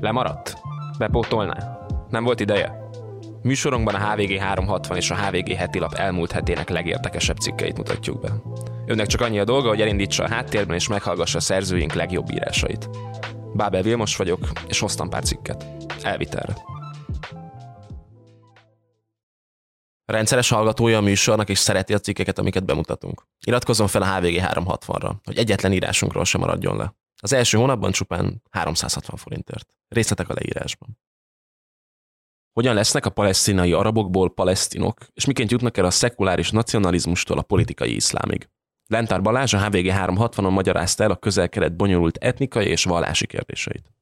Lemaradt? Bepótolná? Nem volt ideje? Műsorunkban a HVG 360 és a HVG heti lap elmúlt hetének legérdekesebb cikkeit mutatjuk be. Önnek csak annyi a dolga, hogy elindítsa a háttérben és meghallgassa a szerzőink legjobb írásait. Bábel Vilmos vagyok, és hoztam pár cikket. Elvitelre. Rendszeres hallgatója a műsornak és szereti a cikkeket, amiket bemutatunk. Iratkozzon fel a HVG 360-ra, hogy egyetlen írásunkról sem maradjon le. Az első hónapban csupán 360 forintért. Részletek a leírásban. Hogyan lesznek a palesztinai arabokból palesztinok, és miként jutnak el a szekuláris nacionalizmustól a politikai iszlámig? Lentár Balázs a HVG 360-on magyarázta el a közel bonyolult etnikai és vallási kérdéseit.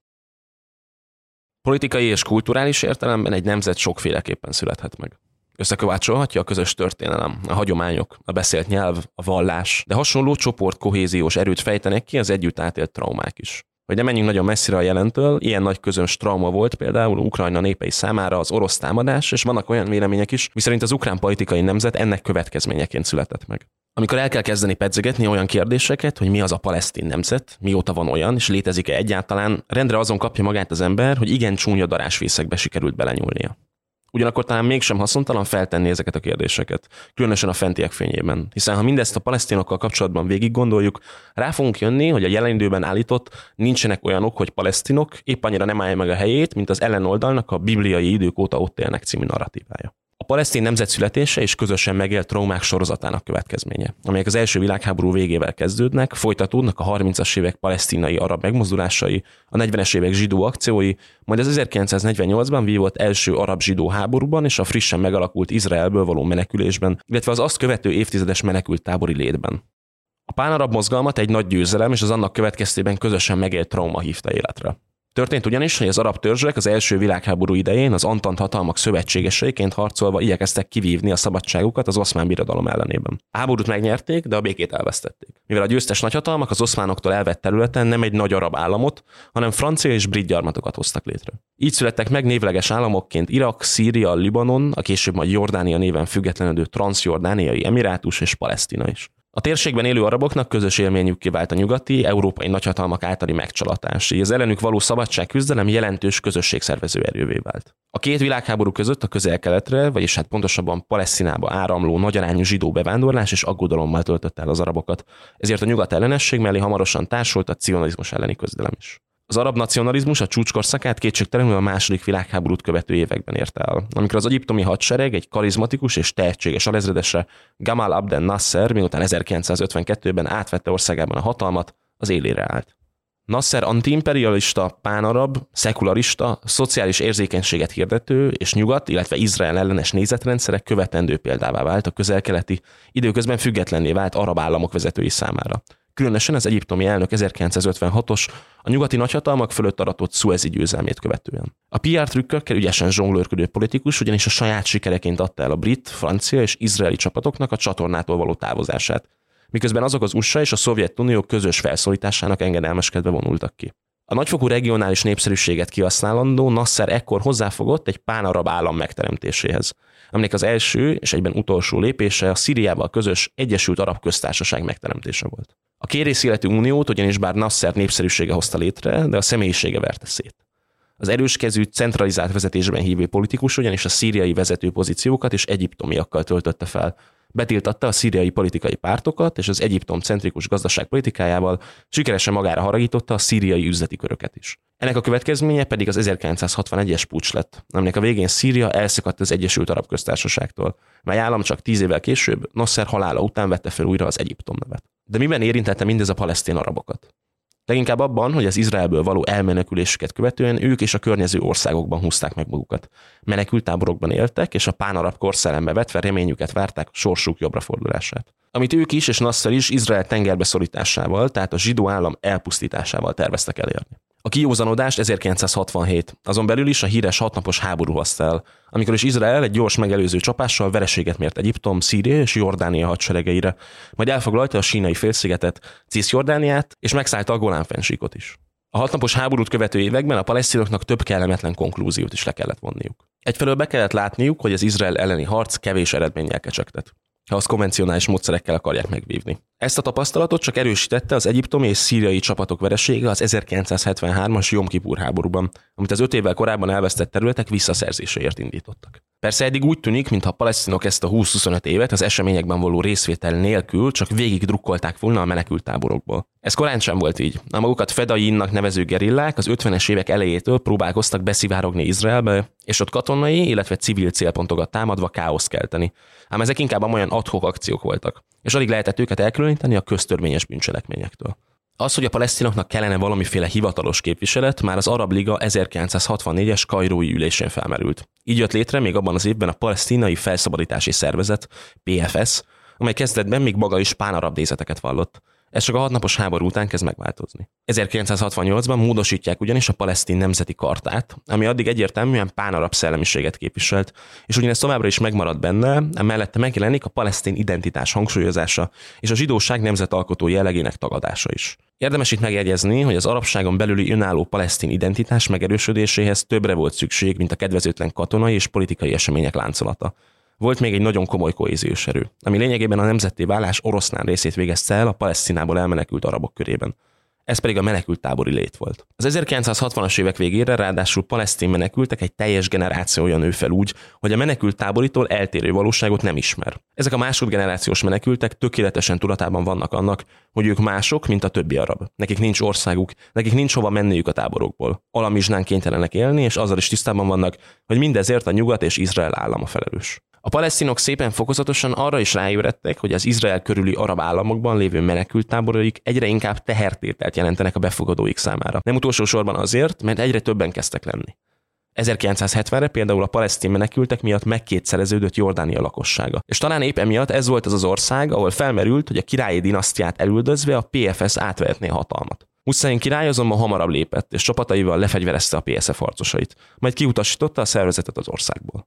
Politikai és kulturális értelemben egy nemzet sokféleképpen születhet meg. Összekovácsolhatja a közös történelem, a hagyományok, a beszélt nyelv, a vallás, de hasonló csoport kohéziós erőt fejtenek ki az együtt átélt traumák is. Hogy nem menjünk nagyon messzire a jelentől, ilyen nagy közös trauma volt például Ukrajna népei számára az orosz támadás, és vannak olyan vélemények is, miszerint az ukrán politikai nemzet ennek következményeként született meg. Amikor el kell kezdeni pedzegetni olyan kérdéseket, hogy mi az a palesztin nemzet, mióta van olyan, és létezik-e egyáltalán, rendre azon kapja magát az ember, hogy igen csúnya darásvészekbe sikerült belenyúlnia. Ugyanakkor talán mégsem haszontalan feltenni ezeket a kérdéseket, különösen a fentiek fényében. Hiszen ha mindezt a palesztinokkal kapcsolatban végig gondoljuk, rá fogunk jönni, hogy a jelen időben állított nincsenek olyanok, hogy palesztinok épp annyira nem állja meg a helyét, mint az ellenoldalnak a bibliai idők óta ott élnek című narratívája palesztin nemzet születése és közösen megélt traumák sorozatának következménye, amelyek az első világháború végével kezdődnek, folytatódnak a 30-as évek palesztinai arab megmozdulásai, a 40-es évek zsidó akciói, majd az 1948-ban vívott első arab-zsidó háborúban és a frissen megalakult Izraelből való menekülésben, illetve az azt követő évtizedes menekült tábori létben. A pánarab mozgalmat egy nagy győzelem és az annak következtében közösen megélt trauma hívta életre. Történt ugyanis, hogy az arab törzsek az első világháború idején az Antant hatalmak szövetségeseiként harcolva igyekeztek kivívni a szabadságukat az oszmán birodalom ellenében. A háborút megnyerték, de a békét elvesztették. Mivel a győztes nagyhatalmak az oszmánoktól elvett területen nem egy nagy arab államot, hanem francia és brit gyarmatokat hoztak létre. Így születtek meg névleges államokként Irak, Szíria, Libanon, a később majd Jordánia néven függetlenedő Transjordániai Emirátus és Palesztina is. A térségben élő araboknak közös élményük kivált a nyugati, európai nagyhatalmak általi megcsalatás, így az ellenük való szabadságküzdelem jelentős közösségszervező erővé vált. A két világháború között a közel-keletre, vagyis hát pontosabban Palesztinába áramló nagyarányú zsidó bevándorlás és aggodalommal töltött el az arabokat, ezért a nyugat ellenesség mellé hamarosan társult a cionalizmus elleni közdelem is. Az arab nacionalizmus a csúcskorszakát kétségtelenül a második világháborút követő években érte el, amikor az egyiptomi hadsereg egy karizmatikus és tehetséges alezredese Gamal Abdel Nasser, miután 1952-ben átvette országában a hatalmat, az élére állt. Nasser antiimperialista, pánarab, szekularista, szociális érzékenységet hirdető és nyugat, illetve Izrael ellenes nézetrendszerek követendő példává vált a közelkeleti, időközben függetlenné vált arab államok vezetői számára különösen az egyiptomi elnök 1956-os a nyugati nagyhatalmak fölött aratott Suezi győzelmét követően. A PR trükkökkel ügyesen zsonglőrködő politikus ugyanis a saját sikereként adta el a brit, francia és izraeli csapatoknak a csatornától való távozását, miközben azok az USA és a Szovjetunió közös felszólításának engedelmeskedve vonultak ki. A nagyfokú regionális népszerűséget kihasználandó Nasser ekkor hozzáfogott egy pánarab állam megteremtéséhez, aminek az első és egyben utolsó lépése a Szíriával közös Egyesült Arab Köztársaság megteremtése volt. A kérész életű uniót ugyanis bár Nasser népszerűsége hozta létre, de a személyisége verte szét. Az erős kezű, centralizált vezetésben hívő politikus ugyanis a szíriai vezető pozíciókat és egyiptomiakkal töltötte fel, betiltatta a szíriai politikai pártokat, és az Egyiptom centrikus gazdaságpolitikájával sikeresen magára haragította a szíriai üzleti köröket is. Ennek a következménye pedig az 1961-es pucs lett, aminek a végén Szíria elszakadt az Egyesült Arab Köztársaságtól, mely állam csak tíz évvel később Nasser halála után vette fel újra az Egyiptom nevet. De miben érintette mindez a palesztin arabokat? Leginkább abban, hogy az Izraelből való elmenekülésüket követően ők és a környező országokban húzták meg magukat. Menekültáborokban éltek, és a pánarab korszellembe vetve reményüket várták sorsuk jobbra fordulását. Amit ők is és Nasser is Izrael tengerbe szorításával, tehát a zsidó állam elpusztításával terveztek elérni. A kiózanodást 1967, azon belül is a híres hatnapos háború hozta el, amikor is Izrael egy gyors megelőző csapással vereséget mért Egyiptom, Szíria és Jordánia hadseregeire, majd elfoglalta a sínai félszigetet, Cisjordániát és megszállta a Golán fensíkot is. A hatnapos háborút követő években a palesztinoknak több kellemetlen konklúziót is le kellett vonniuk. Egyfelől be kellett látniuk, hogy az Izrael elleni harc kevés eredménnyel kecsegtet. ha azt konvencionális módszerekkel akarják megvívni. Ezt a tapasztalatot csak erősítette az egyiptomi és szíriai csapatok veresége az 1973-as Jom Kippur háborúban, amit az öt évvel korábban elvesztett területek visszaszerzéséért indítottak. Persze eddig úgy tűnik, mintha a palesztinok ezt a 20-25 évet az eseményekben való részvétel nélkül csak végig drukkolták volna a menekült táborokból. Ez korán sem volt így. A magukat Fedaiinnak nevező gerillák az 50-es évek elejétől próbálkoztak beszivárogni Izraelbe, és ott katonai, illetve civil célpontokat támadva káoszt kelteni. Ám ezek inkább olyan adhok akciók voltak, és alig lehetett őket elkülöníteni a köztörvényes bűncselekményektől. Az, hogy a palesztinoknak kellene valamiféle hivatalos képviselet, már az Arab Liga 1964-es kajrói ülésén felmerült. Így jött létre még abban az évben a palesztinai felszabadítási szervezet, PFS, amely kezdetben még maga is pán-arab nézeteket vallott. Ez csak a hatnapos háború után kezd megváltozni. 1968-ban módosítják ugyanis a palesztin nemzeti kartát, ami addig egyértelműen pánarab szellemiséget képviselt, és ugyanezt továbbra is megmarad benne, emellett megjelenik a palesztin identitás hangsúlyozása és a zsidóság nemzetalkotó jellegének tagadása is. Érdemes itt megjegyezni, hogy az arabságon belüli önálló palesztin identitás megerősödéséhez többre volt szükség, mint a kedvezőtlen katonai és politikai események láncolata volt még egy nagyon komoly kohéziós erő, ami lényegében a nemzeti vállás oroszlán részét végezte el a Palesztinából elmenekült arabok körében. Ez pedig a menekült tábori lét volt. Az 1960-as évek végére ráadásul palesztin menekültek egy teljes generációja nő fel úgy, hogy a menekült táboritól eltérő valóságot nem ismer. Ezek a másodgenerációs menekültek tökéletesen tudatában vannak annak, hogy ők mások, mint a többi arab. Nekik nincs országuk, nekik nincs hova menniük a táborokból. Alamizsnán kénytelenek élni, és azzal is tisztában vannak, hogy mindezért a nyugat és Izrael állama felelős. A palesztinok szépen fokozatosan arra is ráébredtek, hogy az Izrael körüli arab államokban lévő menekülttáboraik egyre inkább tehertételt jelentenek a befogadóik számára. Nem utolsó sorban azért, mert egyre többen kezdtek lenni. 1970-re például a palesztin menekültek miatt megkétszereződött Jordánia lakossága. És talán épp emiatt ez volt az az ország, ahol felmerült, hogy a királyi dinasztiát elüldözve a PFS átvehetné a hatalmat. Hussein király azonban hamarabb lépett, és csapataival lefegyverezte a PSF harcosait, majd kiutasította a szervezetet az országból.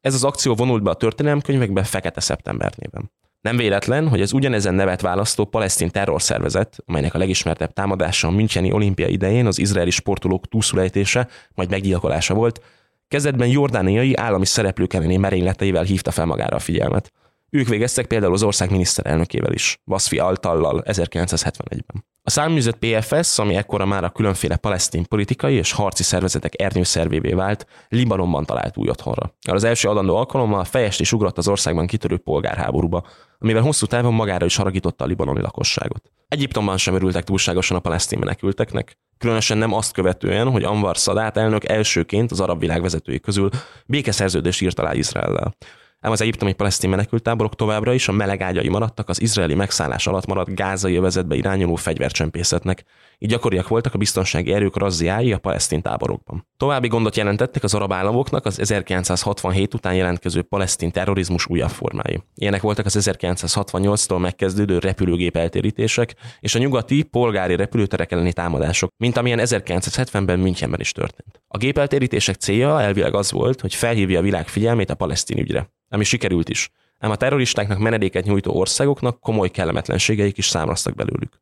Ez az akció vonult be a történelemkönyvekbe Fekete Szeptember néven. Nem véletlen, hogy az ugyanezen nevet választó palesztin terrorszervezet, amelynek a legismertebb támadása a Müncheni olimpia idején az izraeli sportolók túlszulejtése, majd meggyilkolása volt, kezdetben jordániai állami szereplők elleni merényleteivel hívta fel magára a figyelmet. Ők végeztek például az ország miniszterelnökével is, Vasfi Altallal 1971-ben. A száműzött PFS, ami ekkora már a különféle palesztin politikai és harci szervezetek ernyőszervévé vált, Libanonban talált új otthonra. Az első adandó alkalommal fejest is ugrott az országban kitörő polgárháborúba, amivel hosszú távon magára is haragította a libanoni lakosságot. Egyiptomban sem örültek túlságosan a palesztin menekülteknek, különösen nem azt követően, hogy Anwar Sadat elnök elsőként az arab világ vezetői közül békeszerződést írt alá Izraellel. Ám az egyiptomi palesztin menekültáborok továbbra is a meleg ágyai maradtak az izraeli megszállás alatt maradt gázai övezetbe irányuló fegyvercsempészetnek, így gyakoriak voltak a biztonsági erők razziái a palesztin táborokban. További gondot jelentettek az arab államoknak az 1967 után jelentkező palesztin terrorizmus újabb formái. Ilyenek voltak az 1968-tól megkezdődő repülőgép eltérítések és a nyugati polgári repülőterek elleni támadások, mint amilyen 1970-ben Münchenben is történt. A gépeltérítések célja elvileg az volt, hogy felhívja a világ figyelmét a palesztin ügyre ami sikerült is. Ám a terroristáknak menedéket nyújtó országoknak komoly kellemetlenségeik is számraztak belőlük.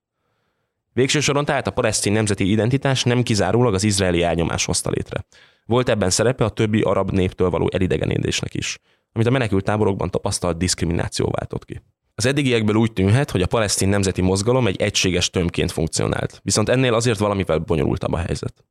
Végső soron tehát a palesztin nemzeti identitás nem kizárólag az izraeli elnyomás hozta létre. Volt ebben szerepe a többi arab néptől való elidegenedésnek is, amit a menekült táborokban tapasztalt diszkrimináció váltott ki. Az eddigiekből úgy tűnhet, hogy a palesztin nemzeti mozgalom egy egységes tömként funkcionált, viszont ennél azért valamivel bonyolultabb a helyzet.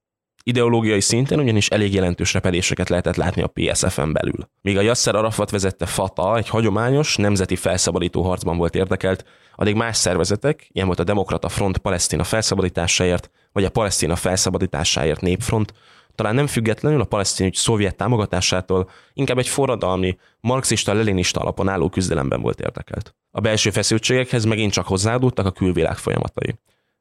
Ideológiai szinten ugyanis elég jelentős repedéseket lehetett látni a PSF-en belül. Míg a Yasser Arafat vezette Fata egy hagyományos, nemzeti felszabadító harcban volt érdekelt, addig más szervezetek, ilyen volt a Demokrata Front Palesztina felszabadításáért, vagy a Palesztina felszabadításáért népfront, talán nem függetlenül a palesztin ügy szovjet támogatásától, inkább egy forradalmi, marxista-leninista alapon álló küzdelemben volt érdekelt. A belső feszültségekhez megint csak hozzáadódtak a külvilág folyamatai.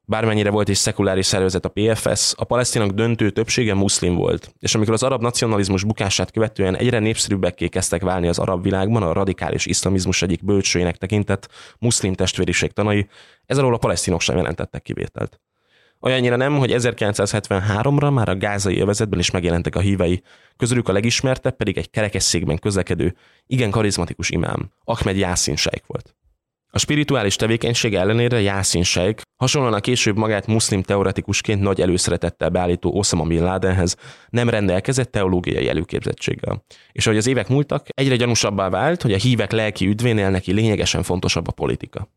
Bármennyire volt is szekuláris szervezet a PFS, a palesztinok döntő többsége muszlim volt, és amikor az arab nacionalizmus bukását követően egyre népszerűbbekké kezdtek válni az arab világban a radikális iszlamizmus egyik bölcsőjének tekintett muszlim testvériség tanai, ez alól a palesztinok sem jelentettek kivételt. Olyannyira nem, hogy 1973-ra már a gázai övezetben is megjelentek a hívei, közülük a legismertebb pedig egy kerekesszékben közlekedő, igen karizmatikus imám, Ahmed Yassin Sheikh volt. A spirituális tevékenység ellenére Jászin Sheikh hasonlóan a később magát muszlim teoretikusként nagy előszeretettel beállító Osama Bin Ladenhez nem rendelkezett teológiai előképzettséggel. És ahogy az évek múltak, egyre gyanúsabbá vált, hogy a hívek lelki üdvénél neki lényegesen fontosabb a politika.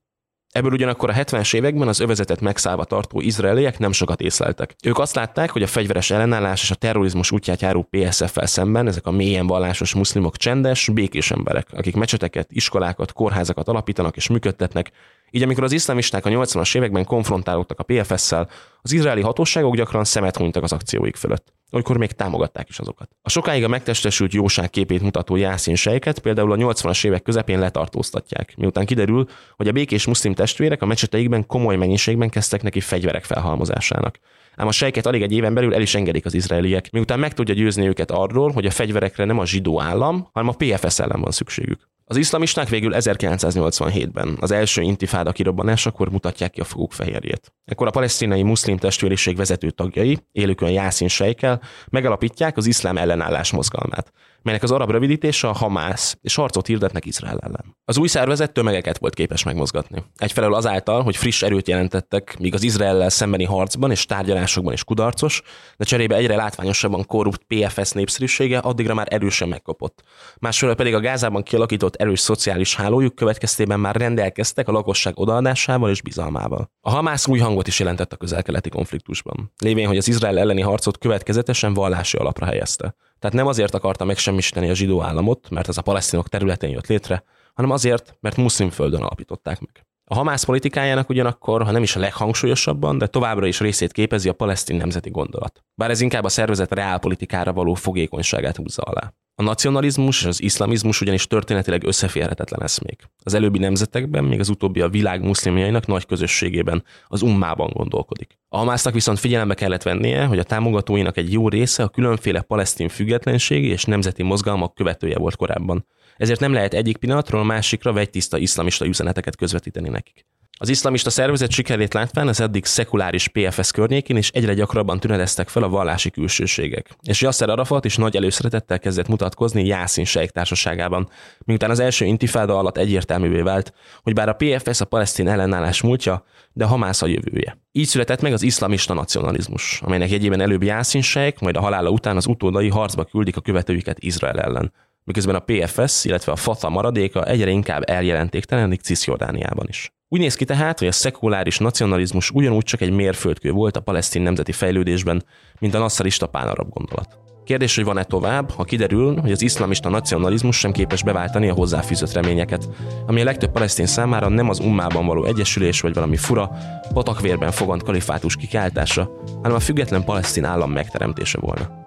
Ebből ugyanakkor a 70-es években az övezetet megszállva tartó izraeliek nem sokat észleltek. Ők azt látták, hogy a fegyveres ellenállás és a terrorizmus útját járó PSF-fel szemben ezek a mélyen vallásos muszlimok csendes, békés emberek, akik mecseteket, iskolákat, kórházakat alapítanak és működtetnek, így amikor az iszlamisták a 80-as években konfrontálódtak a PFS-szel, az izraeli hatóságok gyakran szemet hunytak az akcióik fölött. Olykor még támogatták is azokat. A sokáig a megtestesült jóság képét mutató Jászin sejket például a 80-as évek közepén letartóztatják, miután kiderül, hogy a békés muszlim testvérek a mecseteikben komoly mennyiségben kezdtek neki fegyverek felhalmozásának. Ám a sejket alig egy éven belül el is engedik az izraeliek, miután meg tudja győzni őket arról, hogy a fegyverekre nem a zsidó állam, hanem a PFS ellen van szükségük. Az iszlamisták végül 1987-ben, az első intifáda kirobbanásakor mutatják ki a foguk fehérjét. Ekkor a palesztinai muszlim testvériség vezető tagjai, élükön Jászin Sejkel, megalapítják az iszlám ellenállás mozgalmát, melynek az arab rövidítése a Hamász, és harcot hirdetnek Izrael ellen. Az új szervezet tömegeket volt képes megmozgatni. Egyfelől azáltal, hogy friss erőt jelentettek, míg az Izraellel szembeni harcban és tárgyalásokban is kudarcos, de cserébe egyre látványosabban korrupt PFS népszerűsége addigra már erősen megkapott. Másfelől pedig a Gázában kialakított erős szociális hálójuk következtében már rendelkeztek a lakosság odaadásával és bizalmával. A Hamász új hangot is jelentett a közel-keleti konfliktusban, lévén, hogy az Izrael elleni harcot következetesen vallási alapra helyezte. Tehát nem azért akarta megsemmisíteni a zsidó államot, mert ez a palesztinok területén jött létre, hanem azért, mert muszlim földön alapították meg. A Hamász politikájának ugyanakkor, ha nem is a leghangsúlyosabban, de továbbra is részét képezi a palesztin nemzeti gondolat. Bár ez inkább a szervezet reálpolitikára való fogékonyságát húzza alá. A nacionalizmus és az iszlamizmus ugyanis történetileg összeférhetetlen eszmék. Az előbbi nemzetekben, még az utóbbi a világ muszlimjainak nagy közösségében, az ummában gondolkodik. A Hamásznak viszont figyelembe kellett vennie, hogy a támogatóinak egy jó része a különféle palesztin függetlenségi és nemzeti mozgalmak követője volt korábban. Ezért nem lehet egyik pillanatról másikra vegytiszta iszlamista üzeneteket közvetíteni nekik. Az iszlamista szervezet sikerét látván az eddig szekuláris PFS környékén is egyre gyakrabban tünedeztek fel a vallási külsőségek. És Yasser Arafat is nagy előszeretettel kezdett mutatkozni Jászin Sheikh társaságában, miután az első intifáda alatt egyértelművé vált, hogy bár a PFS a palesztin ellenállás múltja, de Hamász a jövője. Így született meg az iszlamista nacionalizmus, amelynek jegyében előbb Jászin Sheikh, majd a halála után az utódai harcba küldik a követőiket Izrael ellen miközben a PFS, illetve a Fatah maradéka egyre inkább eljelentéktelenik Cisjordániában is. Úgy néz ki tehát, hogy a szekuláris nacionalizmus ugyanúgy csak egy mérföldkő volt a palesztin nemzeti fejlődésben, mint a nasszarista pánarab gondolat. Kérdés, hogy van-e tovább, ha kiderül, hogy az iszlamista nacionalizmus sem képes beváltani a hozzáfűzött reményeket, ami a legtöbb palesztin számára nem az ummában való egyesülés vagy valami fura, patakvérben fogant kalifátus kikiáltása, hanem a független palesztin állam megteremtése volna.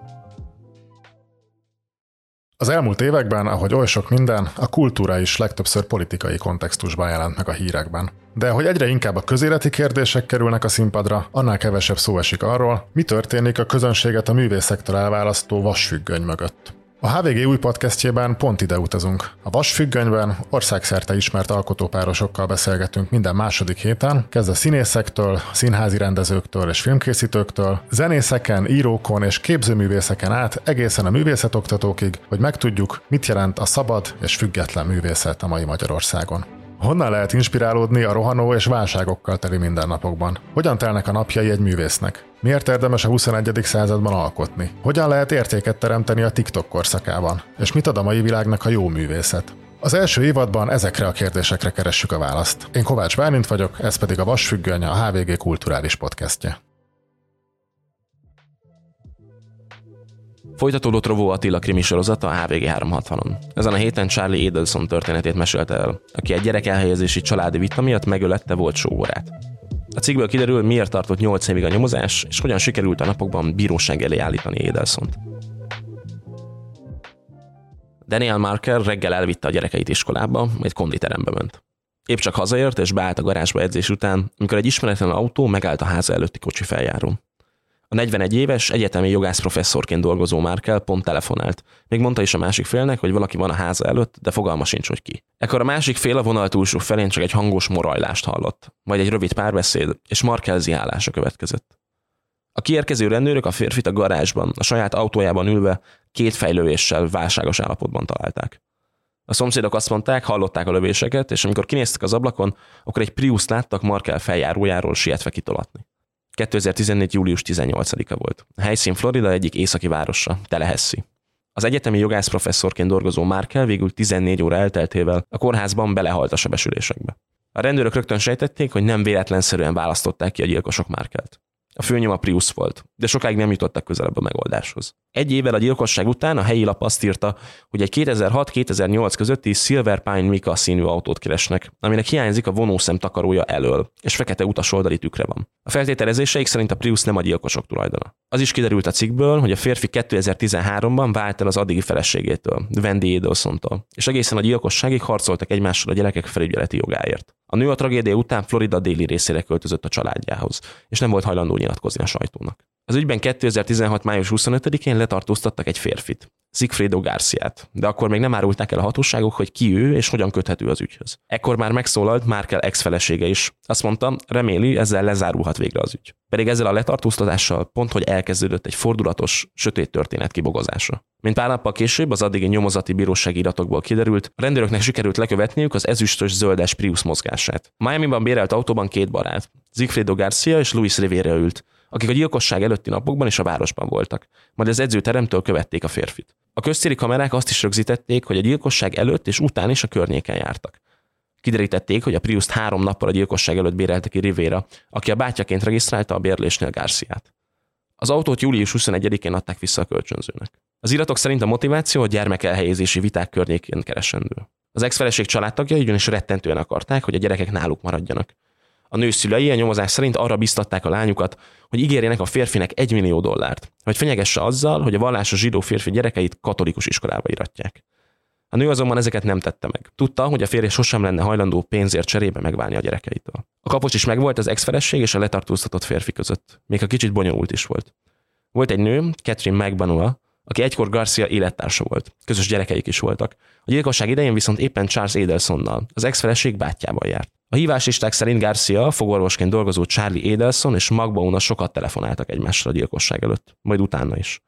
Az elmúlt években, ahogy oly sok minden, a kultúra is legtöbbször politikai kontextusban jelent meg a hírekben. De hogy egyre inkább a közéleti kérdések kerülnek a színpadra, annál kevesebb szó esik arról, mi történik a közönséget a művészektől elválasztó vasfüggöny mögött. A HVG új podcastjében pont ide utazunk. A Vasfüggönyben országszerte ismert alkotópárosokkal beszélgetünk minden második héten, kezdve színészektől, színházi rendezőktől és filmkészítőktől, zenészeken, írókon és képzőművészeken át egészen a művészetoktatókig, hogy megtudjuk, mit jelent a szabad és független művészet a mai Magyarországon. Honnan lehet inspirálódni a rohanó és válságokkal teli mindennapokban? Hogyan telnek a napjai egy művésznek? Miért érdemes a 21. században alkotni? Hogyan lehet értéket teremteni a TikTok korszakában? És mit ad a mai világnak a jó művészet? Az első évadban ezekre a kérdésekre keressük a választ. Én Kovács Bálint vagyok, ez pedig a Vasfüggöny, a HVG kulturális podcastje. Folytatódott Rovó Attila krimi sorozata a HVG 360-on. Ezen a héten Charlie Edelson történetét mesélte el, aki egy gyerek elhelyezési családi vita miatt megölette volt sógorát. A cikkből kiderül, miért tartott 8 évig a nyomozás, és hogyan sikerült a napokban bíróság elé állítani Edelsont. Daniel Marker reggel elvitte a gyerekeit iskolába, majd konditerembe ment. Épp csak hazaért és beállt a garázsba edzés után, amikor egy ismeretlen autó megállt a háza előtti kocsi feljárón. A 41 éves egyetemi jogász professzorként dolgozó Márkel pont telefonált. Még mondta is a másik félnek, hogy valaki van a háza előtt, de fogalma sincs, hogy ki. Ekkor a másik fél a vonal túlsó felén csak egy hangos morajlást hallott, majd egy rövid párbeszéd, és Markel ziálása következett. A kiérkező rendőrök a férfit a garázsban, a saját autójában ülve két fejlővéssel válságos állapotban találták. A szomszédok azt mondták, hallották a lövéseket, és amikor kinéztek az ablakon, akkor egy Prius láttak Markel feljárójáról sietve kitolatni. 2014. július 18-a volt. A helyszín Florida egyik északi városa, Tallahassee. Az egyetemi jogász professzorként dolgozó Markel végül 14 óra elteltével a kórházban belehalt a sebesülésekbe. A rendőrök rögtön sejtették, hogy nem véletlenszerűen választották ki a gyilkosok Markelt. A főnyom a Prius volt, de sokáig nem jutottak közelebb a megoldáshoz. Egy évvel a gyilkosság után a helyi lap azt írta, hogy egy 2006-2008 közötti Silver Pine Mika színű autót keresnek, aminek hiányzik a vonószem takarója elől, és fekete utasoldali tükre van. A feltételezéseik szerint a Prius nem a gyilkosok tulajdona. Az is kiderült a cikkből, hogy a férfi 2013-ban vált el az addigi feleségétől, Wendy Edelsontól, és egészen a gyilkosságig harcoltak egymással a gyerekek felügyeleti jogáért. A nő a tragédia után Florida déli részére költözött a családjához, és nem volt hajlandó nyilatkozni a sajtónak. Az ügyben 2016. május 25-én letartóztattak egy férfit, Sigfredo Garciát, de akkor még nem árulták el a hatóságok, hogy ki ő és hogyan köthető az ügyhöz. Ekkor már megszólalt Markel ex-felesége is. Azt mondta, reméli, ezzel lezárulhat végre az ügy. Pedig ezzel a letartóztatással pont, hogy elkezdődött egy fordulatos, sötét történet kibogozása. Mint pár nappal később az addigi nyomozati bírósági iratokból kiderült, a rendőröknek sikerült lekövetniük az ezüstös zöldes Prius mozgását. Miami-ban bérelt autóban két barát, Sigfredo Garcia és Luis Rivera ült, akik a gyilkosság előtti napokban is a városban voltak, majd az edzőteremtől követték a férfit. A köztéri kamerák azt is rögzítették, hogy a gyilkosság előtt és után is a környéken jártak. Kiderítették, hogy a Prius-t három nappal a gyilkosság előtt bérelte ki Rivera, aki a bátyjaként regisztrálta a bérlésnél Garciát. Az autót július 21-én adták vissza a kölcsönzőnek. Az iratok szerint a motiváció a gyermekelhelyezési viták környékén keresendő. Az ex-feleség családtagjai ugyanis rettentően akarták, hogy a gyerekek náluk maradjanak. A nő szülei a nyomozás szerint arra biztatták a lányukat, hogy ígérjenek a férfinek egy millió dollárt, vagy fenyegesse azzal, hogy a vallásos zsidó férfi gyerekeit katolikus iskolába iratják. A nő azonban ezeket nem tette meg. Tudta, hogy a férje sosem lenne hajlandó pénzért cserébe megválni a gyerekeitől. A kapocs is megvolt az ex-feleség és a letartóztatott férfi között, még a kicsit bonyolult is volt. Volt egy nő, Catherine McBanua, aki egykor Garcia élettársa volt. Közös gyerekeik is voltak. A gyilkosság idején viszont éppen Charles Edelsonnal, az ex-feleség bátyjával járt. A híváslisták szerint Garcia fogorvosként dolgozó Charlie Edelson és Magbauna sokat telefonáltak egymással a gyilkosság előtt, majd utána is.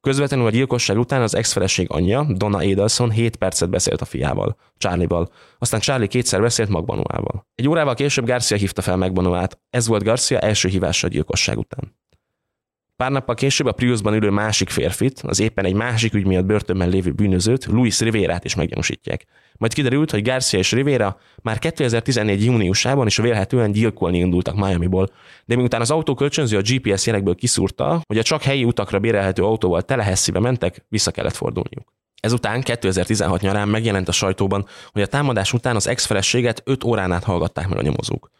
Közvetlenül a gyilkosság után az ex-feleség anyja, Donna Edelson 7 percet beszélt a fiával, Charlie-val, aztán Charlie kétszer beszélt Magbanuával. Egy órával később Garcia hívta fel Magbanuát, ez volt Garcia első hívása a gyilkosság után. Pár nappal később a Priusban ülő másik férfit, az éppen egy másik ügy miatt börtönben lévő bűnözőt, Luis Rivérát is meggyanúsítják. Majd kiderült, hogy Garcia és Rivera már 2014. júniusában is vélhetően gyilkolni indultak Miami-ból, de miután az autó kölcsönző a GPS jelekből kiszúrta, hogy a csak helyi utakra bérelhető autóval Telehesszibe mentek, vissza kellett fordulniuk. Ezután 2016 nyarán megjelent a sajtóban, hogy a támadás után az ex-feleséget 5 órán át hallgatták meg a nyomozók.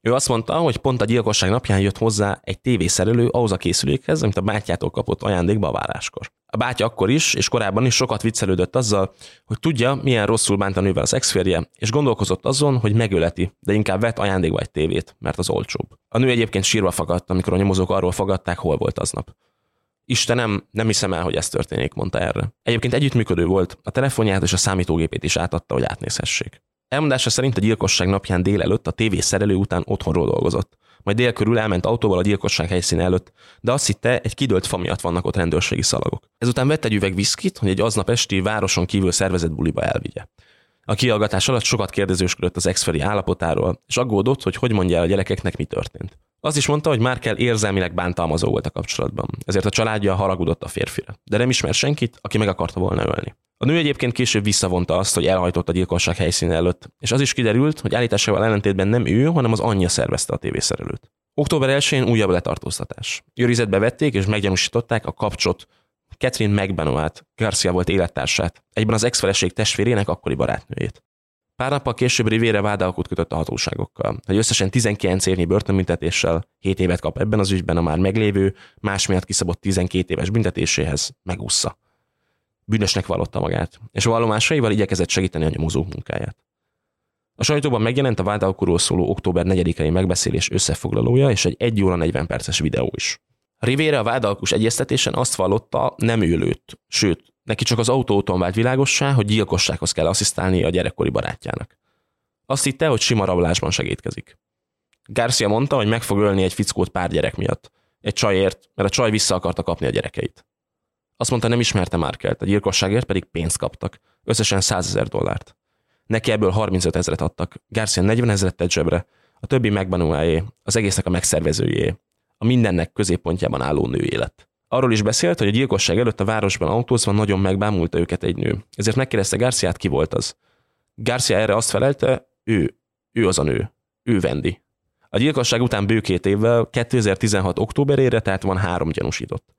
Ő azt mondta, hogy pont a gyilkosság napján jött hozzá egy tévészerelő ahhoz a készülékhez, amit a bátyjától kapott ajándékba a váráskor. A bátya akkor is, és korábban is sokat viccelődött azzal, hogy tudja, milyen rosszul bánt a nővel az exférje, és gondolkozott azon, hogy megöleti, de inkább vett ajándékba egy tévét, mert az olcsóbb. A nő egyébként sírva fagadt, amikor a nyomozók arról fogadták, hol volt aznap. Istenem, nem hiszem el, hogy ez történik, mondta erre. Egyébként együttműködő volt, a telefonját és a számítógépét is átadta, hogy átnézhessék. Elmondása szerint a gyilkosság napján délelőtt a tévé szerelő után otthonról dolgozott. Majd dél körül elment autóval a gyilkosság helyszín előtt, de azt hitte, egy kidőlt fa miatt vannak ott rendőrségi szalagok. Ezután vett egy üveg viszkit, hogy egy aznap esti városon kívül szervezett buliba elvigye. A kihallgatás alatt sokat kérdezősködött az ex állapotáról, és aggódott, hogy hogy mondja el a gyerekeknek, mi történt. Azt is mondta, hogy Márkel érzelmileg bántalmazó volt a kapcsolatban, ezért a családja haragudott a férfire, de nem ismer senkit, aki meg akarta volna ölni. A nő egyébként később visszavonta azt, hogy elhajtott a gyilkosság helyszín előtt, és az is kiderült, hogy állításával ellentétben nem ő, hanem az anyja szervezte a tévészerelőt. Október 1-én újabb letartóztatás. Őrizetbe vették és meggyanúsították a kapcsot Catherine McBenoat, Garcia volt élettársát, egyben az ex-feleség testvérének akkori barátnőjét. Pár nappal később Rivére vádalkut kötött a hatóságokkal, hogy összesen 19 évnyi börtönbüntetéssel 7 évet kap ebben az ügyben a már meglévő, más miatt kiszabott 12 éves büntetéséhez megúszza bűnösnek vallotta magát, és a vallomásaival igyekezett segíteni a nyomozók munkáját. A sajtóban megjelent a vádalkuról szóló október 4-i megbeszélés összefoglalója és egy 1 óra 40 perces videó is. Rivére a vádalkus egyeztetésen azt vallotta, nem ő sőt, neki csak az autóton vált világossá, hogy gyilkossághoz kell asszisztálni a gyerekkori barátjának. Azt hitte, hogy sima rablásban segítkezik. Garcia mondta, hogy meg fog ölni egy fickót pár gyerek miatt. Egy csajért, mert a csaj vissza akarta kapni a gyerekeit. Azt mondta, nem ismerte Márkelt, a gyilkosságért pedig pénzt kaptak. összesen 100 ezer dollárt. Neki ebből 35 ezeret adtak, Garcia 40 ezeret tett zsebre, a többi megbanulájé, az egésznek a megszervezőjé, a mindennek középpontjában álló nő élet. Arról is beszélt, hogy a gyilkosság előtt a városban autózva nagyon megbámulta őket egy nő. Ezért megkérdezte Garciát, ki volt az. Garcia erre azt felelte, ő, ő az a nő, ő Vendi. A gyilkosság után bő két évvel, 2016. októberére, tehát van három gyanúsított.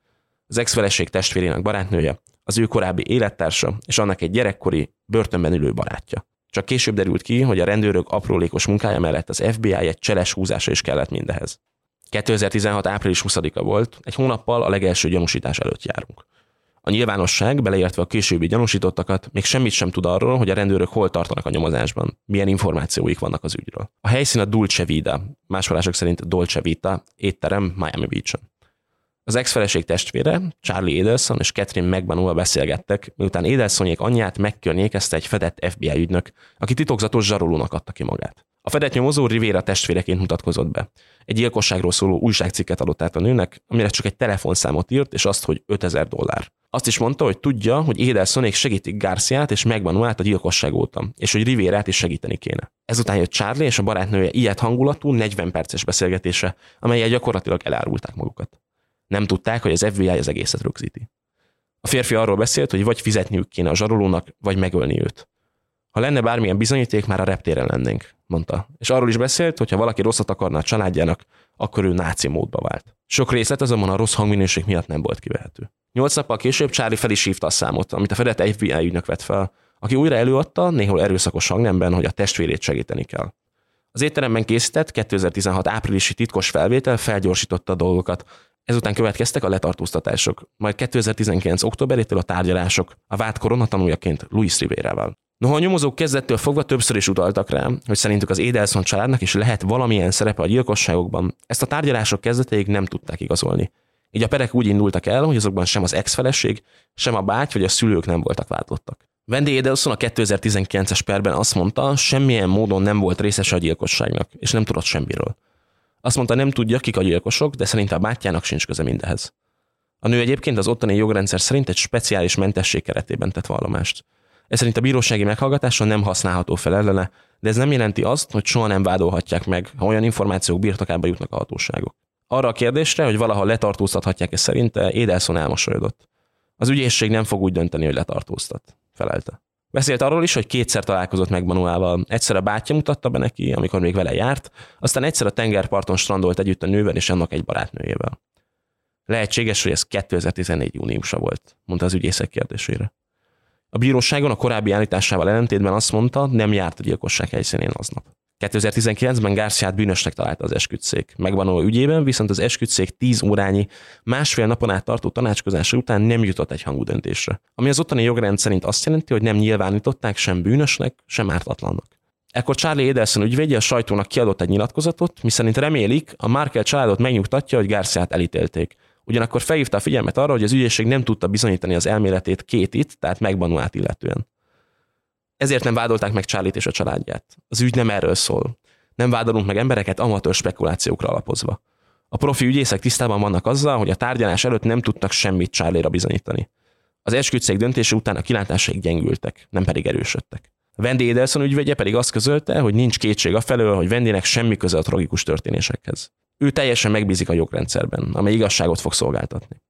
Az ex-feleség testvérének barátnője, az ő korábbi élettársa és annak egy gyerekkori, börtönben ülő barátja. Csak később derült ki, hogy a rendőrök aprólékos munkája mellett az FBI egy cseles húzása is kellett mindehez. 2016. április 20-a volt, egy hónappal a legelső gyanúsítás előtt járunk. A nyilvánosság, beleértve a későbbi gyanúsítottakat, még semmit sem tud arról, hogy a rendőrök hol tartanak a nyomozásban, milyen információik vannak az ügyről. A helyszín a Dulce Vida, más szerint Dolce Vita, étterem Miami Beach-on. Az ex-feleség testvére, Charlie Edelson és Catherine McBanua beszélgettek, miután Edelsonék anyját megkörnyékezte egy fedett FBI ügynök, aki titokzatos zsarolónak adta ki magát. A fedett nyomozó Rivera testvéreként mutatkozott be. Egy gyilkosságról szóló újságcikket adott át a nőnek, amire csak egy telefonszámot írt, és azt, hogy 5000 dollár. Azt is mondta, hogy tudja, hogy Edelsonék segítik Garciát és megbanuált a gyilkosság óta, és hogy Rivérát is segíteni kéne. Ezután jött Charlie és a barátnője ilyet hangulatú 40 perces beszélgetése, amelyel gyakorlatilag elárulták magukat. Nem tudták, hogy az FBI az egészet rögzíti. A férfi arról beszélt, hogy vagy fizetniük kéne a zsarolónak, vagy megölni őt. Ha lenne bármilyen bizonyíték, már a reptéren lennénk, mondta. És arról is beszélt, hogy ha valaki rosszat akarna a családjának, akkor ő náci módba vált. Sok részlet azonban a rossz hangminőség miatt nem volt kivehető. Nyolc nappal később Charlie fel is hívta a számot, amit a fedett FBI ügynök vett fel, aki újra előadta, néhol erőszakos hangnemben, hogy a testvérét segíteni kell. Az étteremben készített 2016 áprilisi titkos felvétel felgyorsította a dolgokat, Ezután következtek a letartóztatások, majd 2019. októberétől a tárgyalások, a vád koronatanújaként Luis Rivérával. Noha a nyomozók kezdettől fogva többször is utaltak rá, hogy szerintük az Édelson családnak is lehet valamilyen szerepe a gyilkosságokban, ezt a tárgyalások kezdetéig nem tudták igazolni. Így a perek úgy indultak el, hogy azokban sem az ex-feleség, sem a báty vagy a szülők nem voltak vádlottak. Wendy Edelson a 2019-es perben azt mondta, semmilyen módon nem volt részese a gyilkosságnak, és nem tudott semmiről. Azt mondta, nem tudja, kik a gyilkosok, de szerint a bátyjának sincs köze mindehez. A nő egyébként az ottani jogrendszer szerint egy speciális mentesség keretében tett vallomást. Ez szerint a bírósági meghallgatáson nem használható fel ellene, de ez nem jelenti azt, hogy soha nem vádolhatják meg, ha olyan információk birtokába jutnak a hatóságok. Arra a kérdésre, hogy valaha letartóztathatják-e szerinte, Édelson elmosolyodott. Az ügyészség nem fog úgy dönteni, hogy letartóztat, felelte. Beszélt arról is, hogy kétszer találkozott meg Manuával. Egyszer a bátyja mutatta be neki, amikor még vele járt, aztán egyszer a tengerparton strandolt együtt a nővel és annak egy barátnőjével. Lehetséges, hogy ez 2014. júniusa volt, mondta az ügyészek kérdésére. A bíróságon a korábbi állításával ellentétben azt mondta, nem járt a gyilkosság helyszínén aznap. 2019-ben Garciát bűnösnek találta az esküdszék. Megvanuló ügyében viszont az esküdszék 10 órányi, másfél napon át tartó tanácskozása után nem jutott egy hangú döntésre. Ami az ottani jogrend szerint azt jelenti, hogy nem nyilvánították sem bűnösnek, sem ártatlannak. Ekkor Charlie Edelson ügyvédje a sajtónak kiadott egy nyilatkozatot, miszerint remélik, a Markel családot megnyugtatja, hogy Garciát elítélték. Ugyanakkor felhívta a figyelmet arra, hogy az ügyészség nem tudta bizonyítani az elméletét két itt, tehát megbanuát illetően. Ezért nem vádolták meg Charlie és a családját. Az ügy nem erről szól. Nem vádolunk meg embereket amatőr spekulációkra alapozva. A profi ügyészek tisztában vannak azzal, hogy a tárgyalás előtt nem tudtak semmit Charlie-ra bizonyítani. Az esküdszék döntése után a kilátásaik gyengültek, nem pedig erősödtek. Wendy Edelson ügyvédje pedig azt közölte, hogy nincs kétség a felől, hogy Wendynek semmi köze a tragikus történésekhez. Ő teljesen megbízik a jogrendszerben, amely igazságot fog szolgáltatni.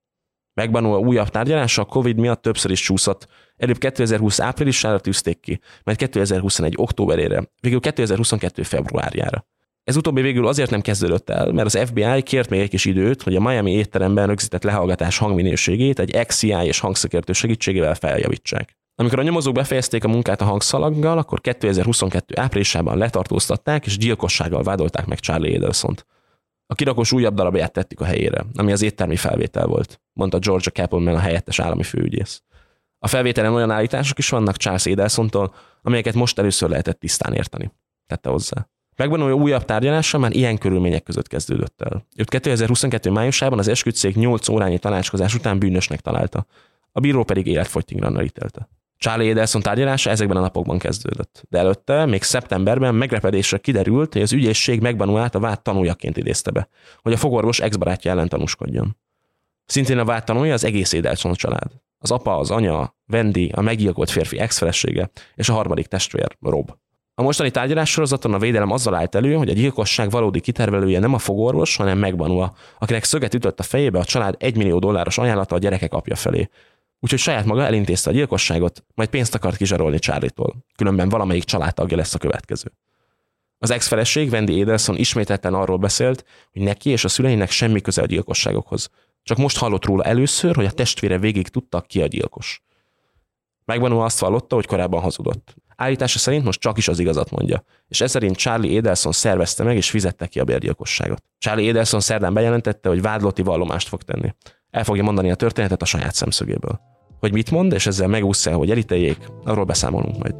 Megbanul a újabb tárgyalása a Covid miatt többször is csúszott. Előbb 2020 áprilisára tűzték ki, majd 2021 októberére, végül 2022 februárjára. Ez utóbbi végül azért nem kezdődött el, mert az FBI kért még egy kis időt, hogy a Miami étteremben rögzített lehallgatás hangminőségét egy XCI és hangszakértő segítségével feljavítsák. Amikor a nyomozók befejezték a munkát a hangszalaggal, akkor 2022 áprilisában letartóztatták és gyilkossággal vádolták meg Charlie Edelsont. A kirakós újabb darabját tettük a helyére, ami az éttermi felvétel volt, mondta Georgia Kappelman a helyettes állami főügyész. A felvételen olyan állítások is vannak Charles Edelsontól, amelyeket most először lehetett tisztán érteni, tette hozzá. Megvan olyan újabb tárgyalása már ilyen körülmények között kezdődött el. Őt 2022. májusában az esküdszék 8 órányi tanácskozás után bűnösnek találta. A bíró pedig életfogytiglanra ítélte. Charlie Edelson tárgyalása ezekben a napokban kezdődött, de előtte, még szeptemberben meglepedésre kiderült, hogy az ügyészség megbanulált a vád tanújaként idézte be, hogy a fogorvos ex-barátja ellen tanúskodjon. Szintén a vád tanulja az egész Edelson család. Az apa, az anya, Wendy, a meggyilkolt férfi ex-felesége és a harmadik testvér, Rob. A mostani tárgyalássorozaton a védelem azzal állt elő, hogy a gyilkosság valódi kitervelője nem a fogorvos, hanem megbanua, akinek szöget ütött a fejébe a család 1 millió dolláros ajánlata a gyerekek apja felé. Úgyhogy saját maga elintézte a gyilkosságot, majd pénzt akart kizsarolni Charlie-tól. Különben valamelyik családtagja lesz a következő. Az ex-feleség Wendy Edelson ismételten arról beszélt, hogy neki és a szüleinek semmi köze a gyilkosságokhoz. Csak most hallott róla először, hogy a testvére végig tudta, ki a gyilkos. Megvanul azt vallotta, hogy korábban hazudott. Állítása szerint most csak is az igazat mondja, és ez szerint Charlie Edelson szervezte meg és fizette ki a bérgyilkosságot. Charlie Edelson szerdán bejelentette, hogy vádlotti vallomást fog tenni. El fogja mondani a történetet a saját szemszögéből. Hogy mit mond, és ezzel megúszja, hogy elítéljék, arról beszámolunk majd.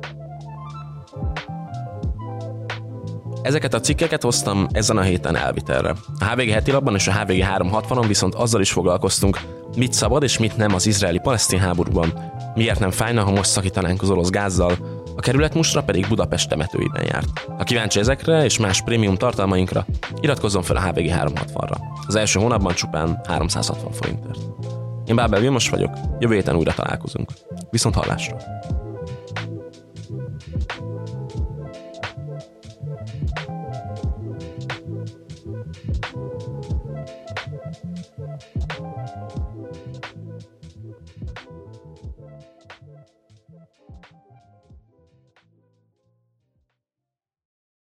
Ezeket a cikkeket hoztam ezen a héten elvitelre. A HVG heti labban és a HVG 360-on viszont azzal is foglalkoztunk, mit szabad és mit nem az izraeli-palesztin háborúban, miért nem fájna, ha most szakítanánk az orosz gázzal, a kerületmustra pedig Budapest temetőiben járt. Ha kíváncsi ezekre és más prémium tartalmainkra, iratkozzon fel a HVG 360-ra. Az első hónapban csupán 360 forintért. Én Bábel Vilmos vagyok, jövő héten újra találkozunk. Viszont hallásra!